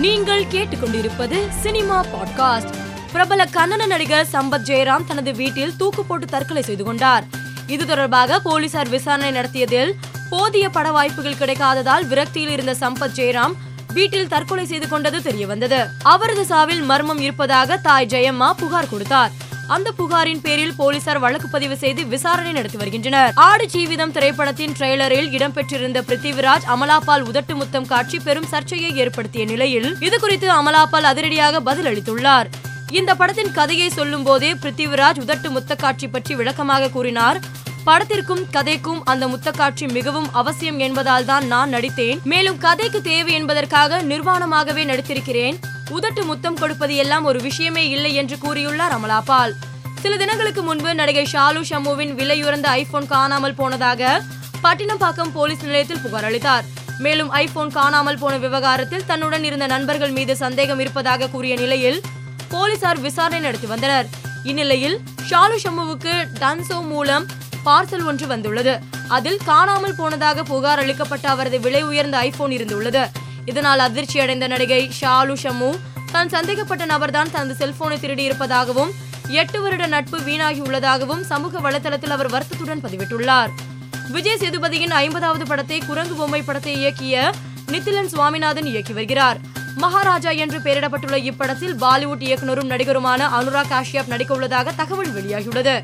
நீங்கள் கேட்டுக்கொண்டிருப்பது cinema podcast. பிரபல கன்னட நடிகர் சம்பத் ஜெயராம் தனது வீட்டில் தூக்கு போட்டு தற்கொலை செய்து கொண்டார். இது தொடர்பாக போலீசார் விசாரணை நடத்தியதில் போதிய பட வாய்ப்புகள் கிடைக்காததால் விரக்தியில் இருந்த சம்பத் ஜெயராம் வீட்டில் தற்கொலை செய்து கொண்டது தெரியவந்தது. அவரது சாவில் மர்மம் இருப்பதாக தாய் ஜெயம்மா புகார் கொடுத்தார். அந்த புகாரின் பேரில் போலீசார் வழக்கு பதிவு செய்து விசாரணை நடத்தி வருகின்றனர். ஆடு ஜீவிதம் திரைப்படத்தின் ட்ரெய்லரில் இடம்பெற்றிருந்த பிருத்திவிராஜ் அமலாபால் உதட்டு முத்தம் காட்சி பெரும் சர்ச்சையை ஏற்படுத்திய நிலையில் இதுகுறித்து அமலாபால் அதிரடியாக பதில் அளித்துள்ளார். இந்த படத்தின் கதையை சொல்லும் போதே பிருத்திவிராஜ் உதட்டு முத்த காட்சி பற்றி விளக்கமாக கூறினார் படத்திற்கும் கதைக்கும் அந்த முத்தக்காட்சி மிகவும் அவசியம் என்பதால் தான் நான் நடித்தேன். மேலும் கதைக்கு தேவை என்பதற்காக நிர்வாணமாகவே நடித்திருக்கிறேன். உதட்டு முத்தம் கொடுப்பது எல்லாம் ஒரு விஷயமே இல்லை என்று கூறியுள்ளார் அமலாபால். சில தினங்களுக்கு முன்பு நடிகை ஷாலு ஷம்முவின் விலையுறந்த ஐபோன் காணாமல் போனதாக பட்டினப்பாக்கம் போலீஸ் நிலையத்தில் புகார் அளித்தார். மேலும் ஐபோன் காணாமல் போன விவகாரத்தில் தன்னுடன் இருந்த நண்பர்கள் மீது சந்தேகம் இருப்பதாக கூறிய நிலையில் போலீசார் விசாரணை நடத்தி வந்தனர். இந்நிலையில் ஷாலு ஷம்முவுக்கு டன்சோ மூலம் பார்சல் ஒன்று வந்துள்ளது. அதில் காணாமல் போனதாக புகார் அளிக்கப்பட்ட அவரது விலை உயர்ந்த ஐபோன் இருந்துள்ளது. இதனால் அதிர்ச்சி அடைந்த நடிகை ஷாலு ஷம்மு தான் சந்தேகப்பட்ட நபர்தான் தனது செல்போனை திருடி இருப்பதாகவும் எட்டு வருட நட்பு வீணாகியுள்ளதாகவும் சமூக வலைதளத்தில் அவர் வருத்தத்துடன் பதிவிட்டுள்ளார். விஜய் சேதுபதியின் ஐம்பதாவது படத்தை குரங்கு பொம்மை படத்தை இயக்கிய நித்திலன் சுவாமிநாதன் இயக்கி வருகிறார். மகாராஜா என்று பெயரிடப்பட்டுள்ள இப்படத்தில் பாலிவுட் இயக்குனரும் நடிகருமான அனுராக் காஷ்யப் நடிக்க உள்ளதாக தகவல் வெளியாகியுள்ளது.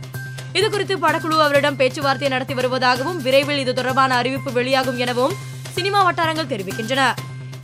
இது குறித்து படக்குழு அவரிடம் பேச்சுவார்த்தை நடத்தி வருவதாகவும் விரைவில் இது தொடர்பான அறிவிப்பு வெளியாகும் எனவும் சினிமா வட்டாரங்கள் தெரிவிக்கின்றன.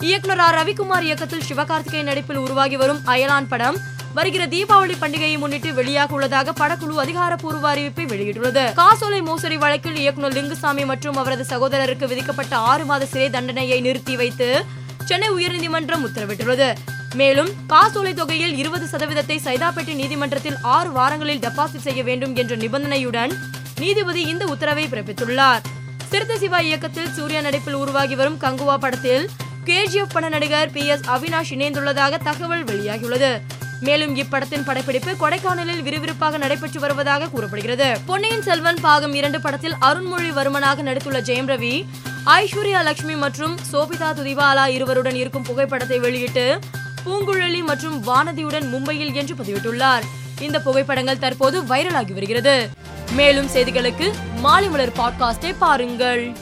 இயக்குனர் ஆர். ரவிக்குமார் இயக்கத்தில் சிவகார்த்திகேயன் நடிப்பில் உருவாகி வரும் அயலான் படம் வருகிற தீபாவளி பண்டிகையை முன்னிட்டு வெளியாக உள்ளதாக படக்குழு அதிகாரப்பூர்வ அறிவிப்பை வெளியிட்டுள்ளது. காசோலை மோசடி வழக்கில் இயக்குனர் லிங்குசாமி மற்றும் அவரது சகோதரருக்கு விதிக்கப்பட்ட ஆறு மாத சிறை தண்டனையை நிறுத்தி வைத்து சென்னை உயர்நீதிமன்றம் உத்தரவிட்டுள்ளது. மேலும் காசோலை தொகையில் இருபது சதவீதத்தை சைதாப்பேட்டை நீதிமன்றத்தில் ஆறு வாரங்களில் டெபாசிட் செய்ய வேண்டும் என்ற நிபந்தனையுடன் நீதிபதி இந்த உத்தரவை பிறப்பித்துள்ளார். சிறுத்தை சிவா இயக்கத்தில் சூர்யா நடிப்பில் உருவாகி வரும் கங்குவா படத்தில் கேஜிஎஃப் பட நடிகர் பி எஸ் அவினாஷ் இணைந்துள்ளதாக தகவல் வெளியாகியுள்ளது. மேலும் இப்படத்தின் படப்பிடிப்பு கொடைக்கானலில் விறுவிறுப்பாக நடைபெற்று வருவதாக கூறப்படுகிறது. பொன்னியின் செல்வன் பாகம் இரண்டு படத்தில் அருண்மொழிவர்மனாக நடித்துள்ள ஜெயம் ரவி ஐஸ்வர்யா லட்சுமி மற்றும் சோபிதா துதிவாலா இருவருடன் இருக்கும் புகைப்படத்தை வெளியிட்டு பூங்குழலி மற்றும் வானதியுடன் மும்பையில் என்று பதிவிட்டுள்ளார். இந்த புகைப்படங்கள் தற்போது வைரலாகி வருகிறது. மேலும் செய்திகளுக்கு மாலை மலர் பாட்காஸ்டை பாருங்கள்.